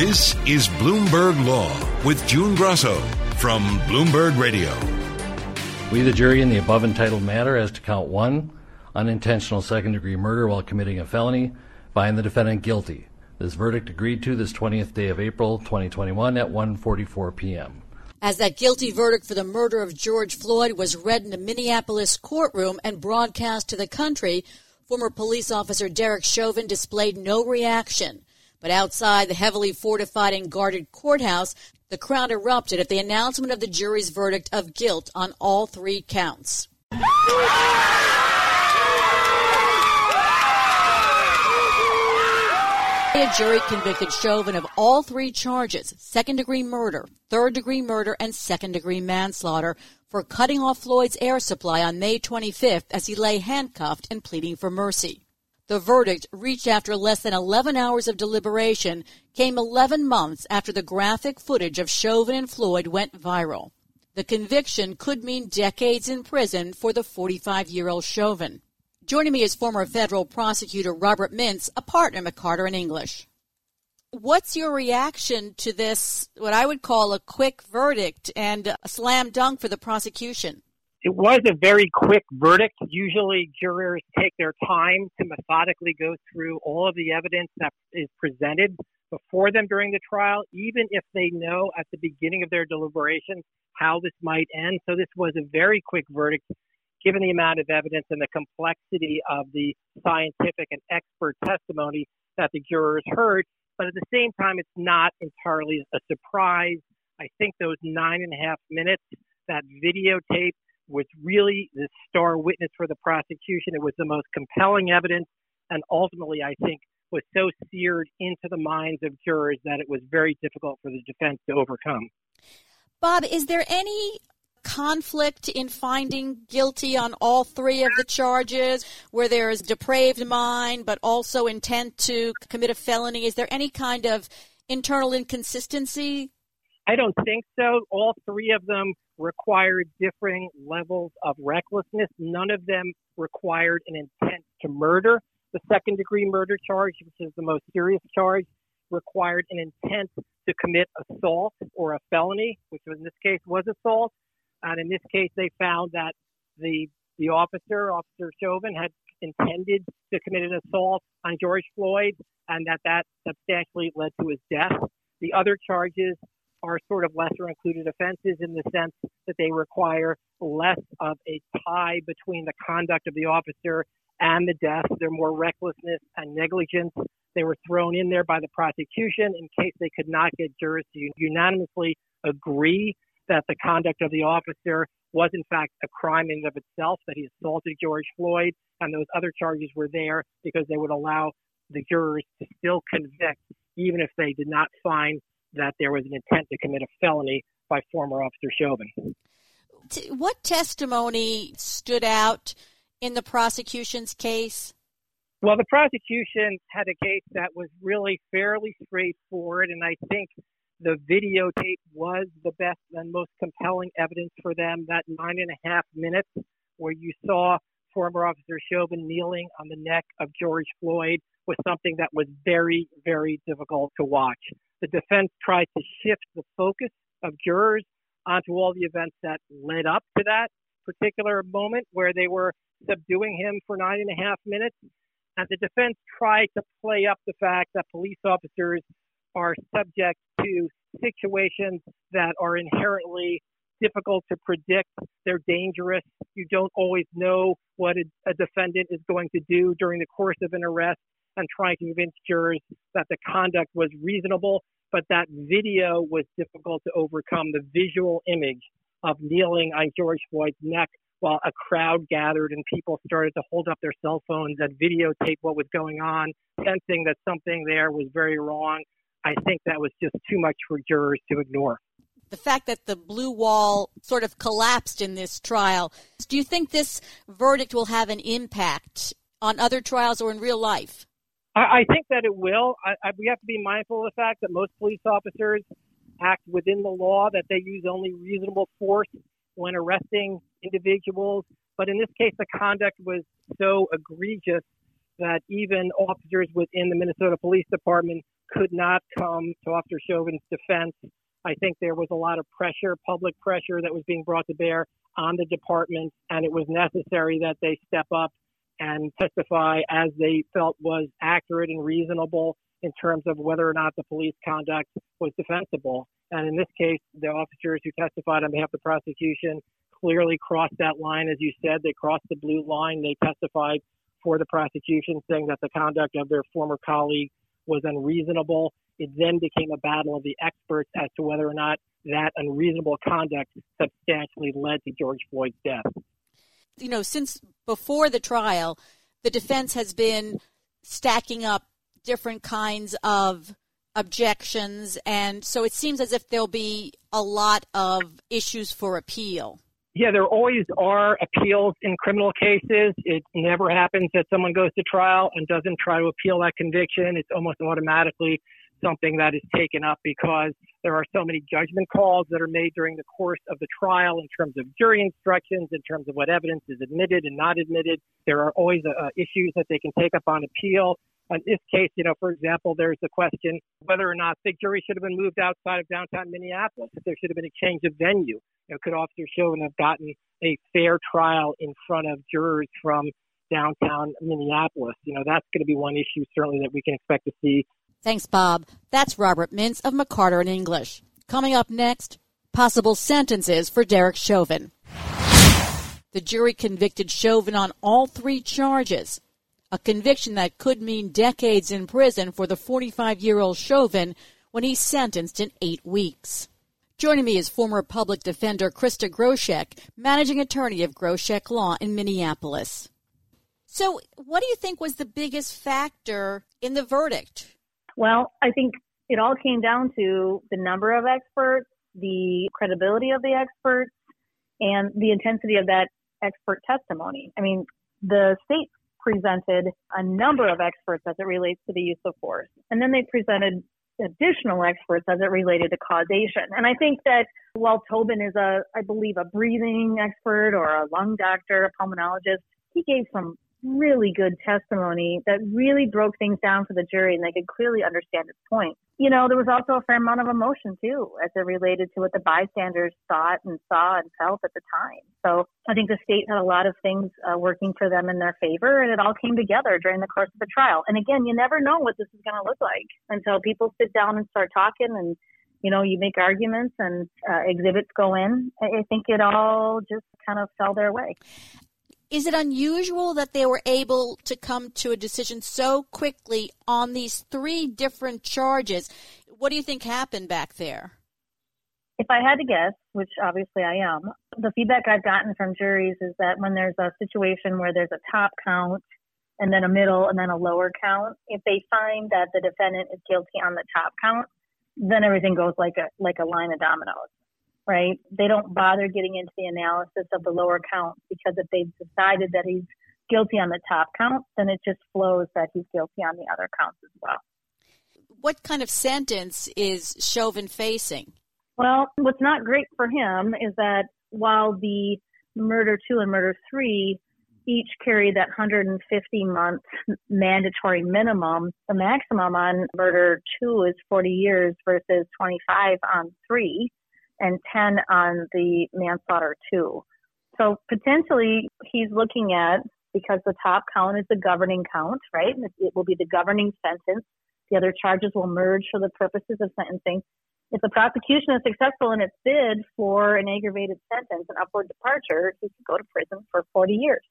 This is Bloomberg Law with June Grasso from Bloomberg Radio. We, the jury, in the above entitled matter as to count one, unintentional second degree murder while committing a felony, find the defendant guilty. This verdict agreed to this 20th day of April 2021 at 1:44 p.m. As that guilty verdict for the murder of George Floyd was read in the Minneapolis courtroom and broadcast to the country, former police officer Derek Chauvin displayed no reaction. But outside the heavily fortified and guarded courthouse, the crowd erupted at the announcement of the jury's verdict of guilt on all three counts. A jury convicted Chauvin of all three charges second degree murder, third degree murder, and second degree manslaughter for cutting off Floyd's air supply on May 25th as he lay handcuffed and pleading for mercy. The verdict, reached after less than 11 hours of deliberation, came 11 months after the graphic footage of Chauvin and Floyd went viral. The conviction could mean decades in prison for the 45 year old Chauvin. Joining me is former federal prosecutor Robert Mintz, a partner at Carter and English. What's your reaction to this, what I would call a quick verdict and a slam dunk for the prosecution? It was a very quick verdict. Usually jurors take their time to methodically go through all of the evidence that is presented before them during the trial, even if they know at the beginning of their deliberations how this might end. So this was a very quick verdict given the amount of evidence and the complexity of the scientific and expert testimony that the jurors heard. But at the same time, it's not entirely a surprise. I think those nine and a half minutes, that videotape was really the star witness for the prosecution. It was the most compelling evidence, and ultimately, I think, was so seared into the minds of jurors that it was very difficult for the defense to overcome. Bob, is there any conflict in finding guilty on all three of the charges where there is depraved mind but also intent to commit a felony? Is there any kind of internal inconsistency? I don't think so. All three of them required differing levels of recklessness. None of them required an intent to murder. The second degree murder charge, which is the most serious charge, required an intent to commit assault or a felony, which in this case was assault. And in this case, they found that the the officer, Officer Chauvin, had intended to commit an assault on George Floyd, and that that substantially led to his death. The other charges are sort of lesser included offenses in the sense that they require less of a tie between the conduct of the officer and the death. They're more recklessness and negligence. They were thrown in there by the prosecution in case they could not get jurors to unanimously agree that the conduct of the officer was in fact a crime in and of itself, that he assaulted George Floyd, and those other charges were there because they would allow the jurors to still convict even if they did not find that there was an intent to commit a felony by former Officer Chauvin. What testimony stood out in the prosecution's case? Well, the prosecution had a case that was really fairly straightforward, and I think the videotape was the best and most compelling evidence for them. That nine and a half minutes where you saw former Officer Chauvin kneeling on the neck of George Floyd was something that was very, very difficult to watch. The defense tried to shift the focus of jurors onto all the events that led up to that particular moment where they were subduing him for nine and a half minutes. And the defense tried to play up the fact that police officers are subject to situations that are inherently difficult to predict. They're dangerous. You don't always know what a, a, defendant is going to do during the course of an arrest and trying to convince jurors that the conduct was reasonable. But that video was difficult to overcome the visual image of kneeling on George Floyd's neck while a crowd gathered and people started to hold up their cell phones and videotape what was going on, sensing that something there was very wrong. I think that was just too much for jurors to ignore. The fact that the blue wall sort of collapsed in this trial, do you think this verdict will have an impact on other trials or in real life? I, think that it will. I, I, we have to be mindful of the fact that most police officers act within the law, that they use only reasonable force when arresting individuals. But in this case, the conduct was so egregious that even officers within the Minnesota Police Department could not come to Officer Chauvin's defense. I think there was a lot of pressure, public pressure that was being brought to bear on the department, and it was necessary that they step up and testify as they felt was accurate and reasonable in terms of whether or not the police conduct was defensible. And in this case, the officers who testified on behalf of the prosecution clearly crossed that line. As you said, they crossed the blue line. They testified for the prosecution, saying that the conduct of their former colleague was unreasonable. It then became a battle of the experts as to whether or not that unreasonable conduct substantially led to George Floyd's death. You know, since before the trial, the defense has been stacking up different kinds of objections, and so it seems as if there'll be a lot of issues for appeal. Yeah, there always are appeals in criminal cases. It never happens that someone goes to trial and doesn't try to appeal that conviction. It's almost automatically something that is taken up because there are so many judgment calls that are made during the course of the trial in terms of jury instructions, in terms of what evidence is admitted and not admitted. There are always uh, issues that they can take up on appeal in this case, you know, for example, there's the question whether or not the jury should have been moved outside of downtown Minneapolis, if there should have been a change of venue. You know, could Officer Chauvin have gotten a fair trial in front of jurors from downtown Minneapolis? You know, that's going to be one issue certainly that we can expect to see. Thanks, Bob. That's Robert Mintz of McCarter and English. Coming up next, possible sentences for Derek Chauvin. The jury convicted Chauvin on all three charges a conviction that could mean decades in prison for the 45 year old Chauvin when he's sentenced in eight weeks. Joining me is former public defender Christa Groshek, managing attorney of Groshek Law in Minneapolis. So, what do you think was the biggest factor in the verdict? Well, I think it all came down to the number of experts, the credibility of the experts, and the intensity of that expert testimony. I mean, the state presented a number of experts as it relates to the use of force. And then they presented additional experts as it related to causation. And I think that while Tobin is a, I believe, a breathing expert or a lung doctor, a pulmonologist, he gave some really good testimony that really broke things down for the jury and they could clearly understand its point. You know, there was also a fair amount of emotion too as it related to what the bystanders thought and saw and felt at the time. So I think the state had a lot of things uh, working for them in their favor and it all came together during the course of the trial. And again, you never know what this is going to look like until people sit down and start talking and you know, you make arguments and uh, exhibits go in. I think it all just kind of fell their way. Is it unusual that they were able to come to a decision so quickly on these three different charges? What do you think happened back there? If I had to guess, which obviously I am, the feedback I've gotten from juries is that when there's a situation where there's a top count and then a middle and then a lower count, if they find that the defendant is guilty on the top count, then everything goes like a like a line of dominoes right? They don't bother getting into the analysis of the lower count because if they've decided that he's guilty on the top count, then it just flows that he's guilty on the other counts as well. What kind of sentence is Chauvin facing? Well, what's not great for him is that while the murder two and murder three each carry that 150 month mandatory minimum, the maximum on murder two is 40 years versus 25 on three and 10 on the manslaughter two. So potentially he's looking at, because the top count is the governing count, right? It will be the governing sentence. The other charges will merge for the purposes of sentencing. If the prosecution is successful in its bid for an aggravated sentence, an upward departure, he could go to prison for 40 years.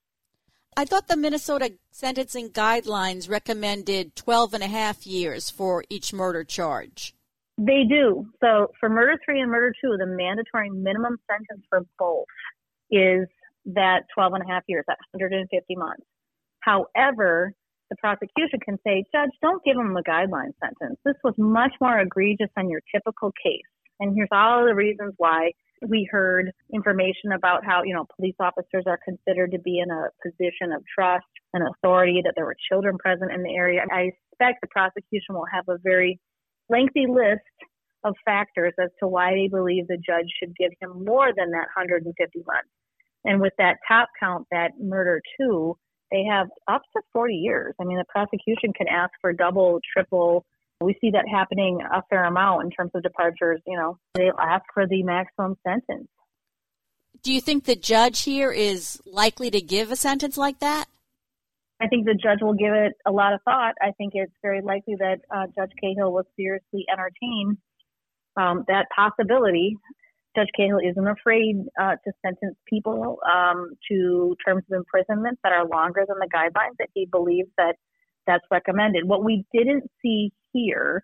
I thought the Minnesota sentencing guidelines recommended 12 and a half years for each murder charge. They do. So for murder three and murder two, the mandatory minimum sentence for both is that 12 and a half years, that 150 months. However, the prosecution can say, Judge, don't give him a guideline sentence. This was much more egregious than your typical case. And here's all the reasons why we heard information about how, you know, police officers are considered to be in a position of trust and authority, that there were children present in the area. I expect the prosecution will have a very lengthy list of factors as to why they believe the judge should give him more than that 150 months. And with that top count, that murder two, they have up to 40 years. I mean, the prosecution can ask for double, triple We see that happening a fair amount in terms of departures. You know, they'll ask for the maximum sentence. Do you think the judge here is likely to give a sentence like that? I think the judge will give it a lot of thought. I think it's very likely that uh, Judge Cahill will seriously entertain um, that possibility. Judge Cahill isn't afraid uh, to sentence people um, to terms of imprisonment that are longer than the guidelines that he believes that that's recommended. What we didn't see here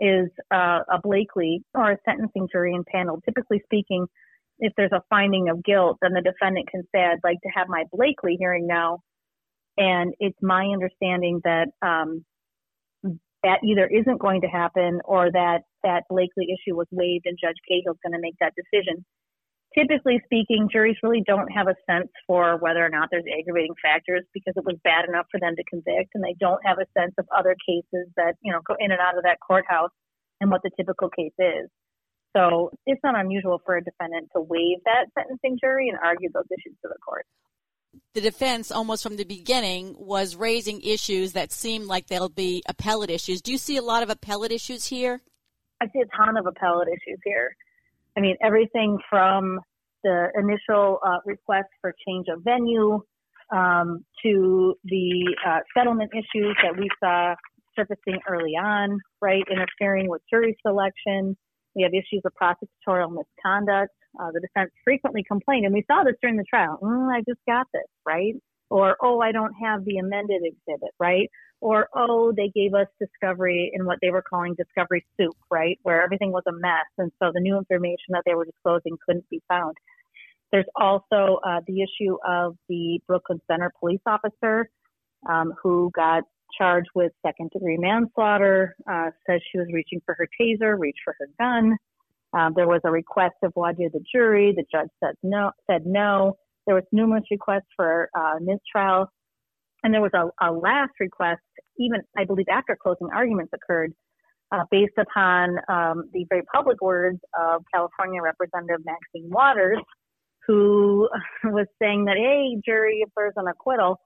is uh, a Blakely or a sentencing jury and panel. Typically speaking, if there's a finding of guilt, then the defendant can say, "I'd like to have my Blakely hearing now." And it's my understanding that um, that either isn't going to happen or that that Blakely issue was waived and Judge Cahill's going to make that decision. Typically speaking, juries really don't have a sense for whether or not there's aggravating factors because it was bad enough for them to convict, and they don't have a sense of other cases that you know go in and out of that courthouse and what the typical case is. So it's not unusual for a defendant to waive that sentencing jury and argue those issues to the court the defense almost from the beginning was raising issues that seemed like they'll be appellate issues. Do you see a lot of appellate issues here? I see a ton of appellate issues here. I mean, everything from the initial uh, request for change of venue um, to the uh, settlement issues that we saw surfacing early on, right? Interfering with jury selection. We have issues of prosecutorial misconduct. Uh, the defense frequently complained, and we saw this during the trial. Mm, I just got this, right? Or, oh, I don't have the amended exhibit, right? Or, oh, they gave us discovery in what they were calling discovery soup, right? Where everything was a mess. And so the new information that they were disclosing couldn't be found. There's also uh, the issue of the Brooklyn Center police officer um, who got charged with second degree manslaughter, uh, says she was reaching for her taser, reached for her gun. Um, there was a request of voir the jury. The judge said no. Said no. There was numerous requests for uh, mistrial, and there was a, a, last request, even I believe after closing arguments occurred, uh, based upon um, the very public words of California Representative Maxine Waters, who was saying that, hey, jury, if there's an acquittal,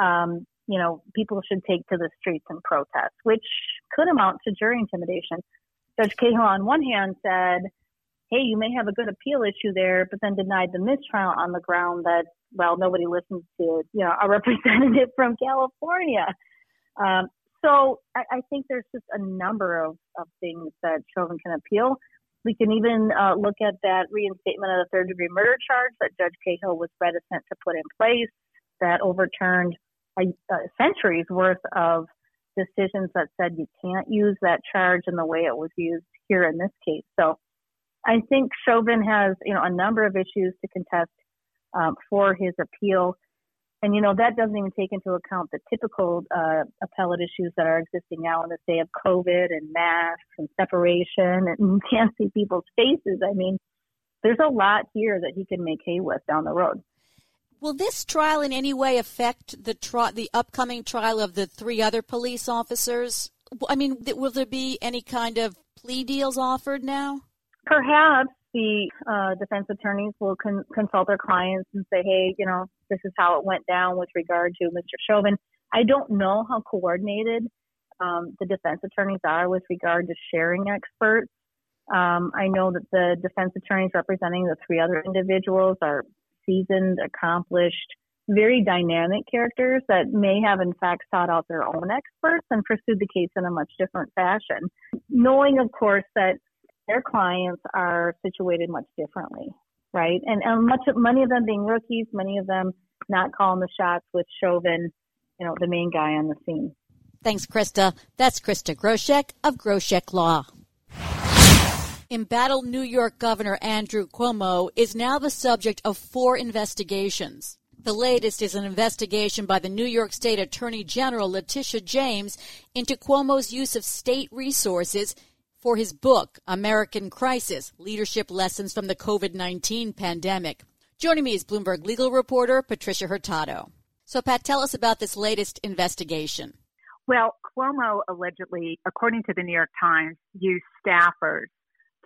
um, you know, people should take to the streets and protest, which could amount to jury intimidation. Judge Cahill, on one hand, said, hey, you may have a good appeal issue there, but then denied the mistrial on the ground that, well, nobody listens to, you know, a representative from California. Um, so I, I, think there's just a number of, of things that Chauvin can appeal. We can even uh, look at that reinstatement of the third degree murder charge that Judge Cahill was reticent to put in place that overturned a, a centuries worth of decisions that said you can't use that charge in the way it was used here in this case. So I think Chauvin has, you know, a number of issues to contest um, for his appeal. And, you know, that doesn't even take into account the typical uh, appellate issues that are existing now in this day of COVID and masks and separation and can't see people's faces. I mean, there's a lot here that he can make hay with down the road. Will this trial in any way affect the tri- the upcoming trial of the three other police officers? I mean, will there be any kind of plea deals offered now? Perhaps the uh, defense attorneys will con- consult their clients and say, hey, you know, this is how it went down with regard to Mr. Chauvin. I don't know how coordinated um, the defense attorneys are with regard to sharing experts. Um, I know that the defense attorneys representing the three other individuals are seasoned, accomplished, very dynamic characters that may have in fact sought out their own experts and pursued the case in a much different fashion, knowing of course that their clients are situated much differently, right? And, and much many of them being rookies, many of them not calling the shots with Chauvin, you know, the main guy on the scene. Thanks, Christa. That's Christa Groshek of Groshek Law. Embattled New York Governor Andrew Cuomo is now the subject of four investigations. The latest is an investigation by the New York State Attorney General Letitia James into Cuomo's use of state resources for his book, American Crisis Leadership Lessons from the COVID 19 Pandemic. Joining me is Bloomberg legal reporter Patricia Hurtado. So, Pat, tell us about this latest investigation. Well, Cuomo allegedly, according to the New York Times, used staffers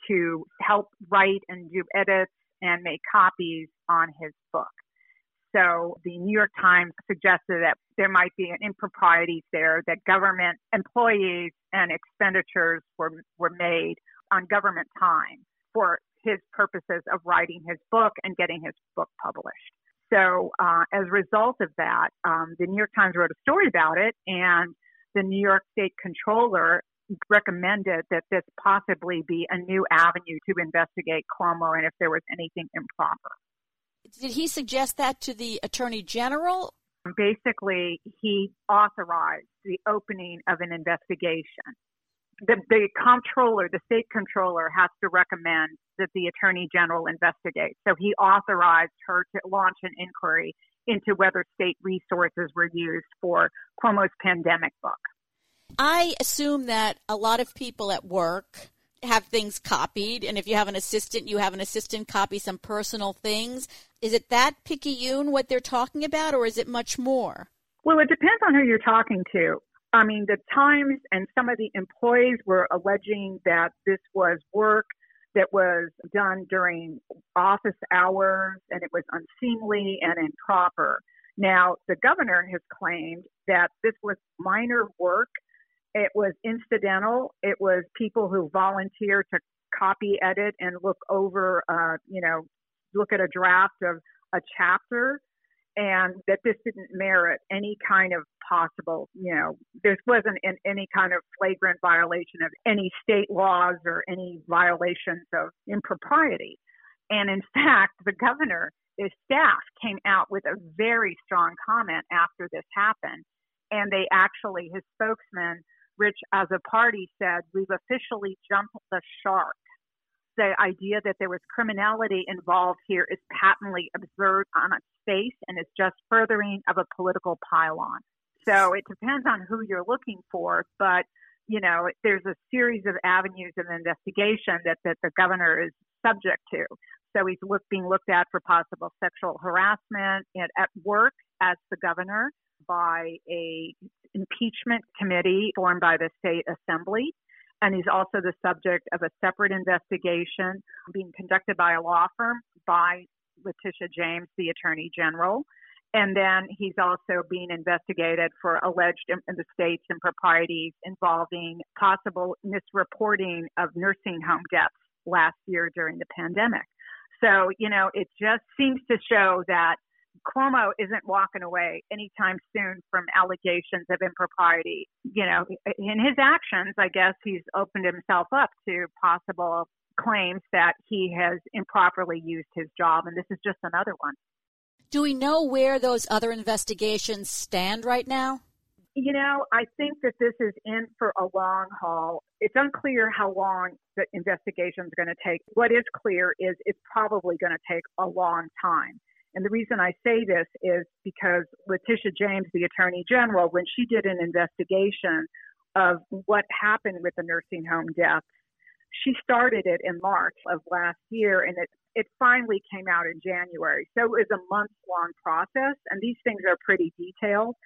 to help write and do edits and make copies on his book. So the New York Times suggested that there might be an improprieties there, that government employees and expenditures were, were made on government time for his purposes of writing his book and getting his book published. So, uh, as a result of that, um, the New York Times wrote a story about it, and the New York State Controller recommended that this possibly be a new avenue to investigate Cuomo and if there was anything improper. Did he suggest that to the Attorney General? Basically, he authorized the opening of an investigation the, the comptroller, the state controller, has to recommend that the attorney general investigate. So he authorized her to launch an inquiry into whether state resources were used for Cuomo's pandemic book. I assume that a lot of people at work have things copied, and if you have an assistant, you have an assistant copy some personal things. Is it that picayune what they're talking about, or is it much more? Well, it depends on who you're talking to. I mean, the Times and some of the employees were alleging that this was work that was done during office hours and it was unseemly and improper. Now, the governor has claimed that this was minor work. It was incidental. It was people who volunteered to copy, edit, and look over, uh, you know, look at a draft of a chapter and that this didn't merit any kind of possible, you know, this wasn't in any kind of flagrant violation of any state laws or any violations of impropriety. And in fact, the governor, his staff came out with a very strong comment after this happened. And they actually, his spokesman, Rich Azzopardi said, We've officially jumped the shark the idea that there was criminality involved here is patently absurd on its face and is just furthering of a political pile-on. So it depends on who you're looking for, but you know, there's a series of avenues of investigation that, that the governor is subject to. So he's look, being looked at for possible sexual harassment at, at work as the governor by a impeachment committee formed by the state assembly and he's also the subject of a separate investigation being conducted by a law firm by Letitia James, the Attorney General. And then he's also being investigated for alleged the states improprieties involving possible misreporting of nursing home deaths last year during the pandemic. So, you know, it just seems to show that Cuomo isn't walking away anytime soon from allegations of impropriety. You know, in his actions, I guess he's opened himself up to possible claims that he has improperly used his job, and this is just another one. Do we know where those other investigations stand right now? You know, I think that this is in for a long haul. It's unclear how long the investigation is going to take. What is clear is it's probably going to take a long time. And the reason I say this is because Letitia James, the Attorney General, when she did an investigation of what happened with the nursing home deaths, she started it in March of last year and it, it finally came out in January. So it was a month long process and these things are pretty detailed.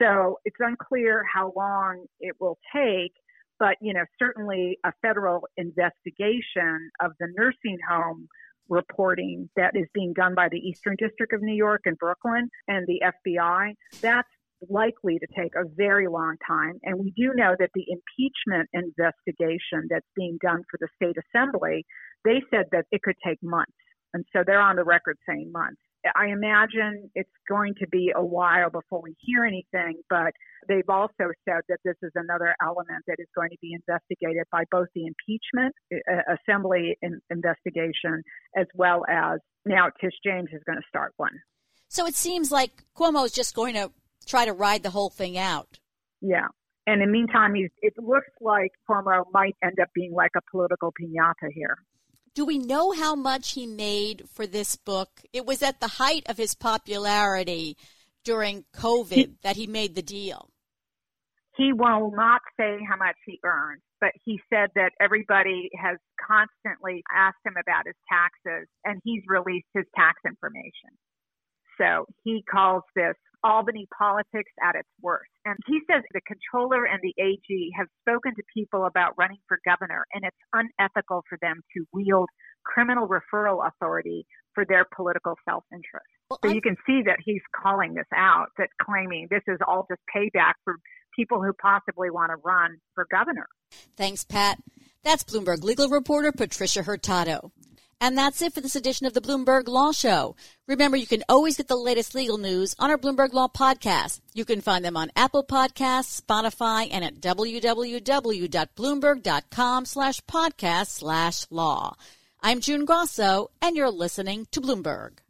So it's unclear how long it will take, but you know, certainly a federal investigation of the nursing home reporting that is being done by the Eastern District of New York and Brooklyn and the FBI, that's likely to take a very long time. And we do know that the impeachment investigation that's being done for the state assembly, they said that it could take months. And so they're on the record saying months. I imagine it's going to be a while before we hear anything, but they've also said that this is another element that is going to be investigated by both the impeachment uh, assembly in, investigation as well as now Tish James is going to start one. So it seems like Cuomo is just going to try to ride the whole thing out. Yeah. And in the meantime, it looks like Cuomo might end up being like a political pinata here. Do we know how much he made for this book? It was at the height of his popularity during COVID he, that he made the deal. He will not say how much he earned, but he said that everybody has constantly asked him about his taxes and he's released his tax information. So he calls this Albany politics at its worst. And he says the controller and the AG have spoken to people about running for governor, and it's unethical for them to wield criminal referral authority for their political self-interest. Well, So you can see that he's calling this out, that claiming this is all just payback for people who possibly want to run for governor. Thanks, Pat. That's Bloomberg legal reporter Patricia Hurtado. And that's it for this edition of the Bloomberg Law Show. Remember, you can always get the latest legal news on our Bloomberg Law podcast. You can find them on Apple Podcasts, Spotify, and at www.bloomberg.com slash podcast slash law. I'm June Grasso, and you're listening to Bloomberg.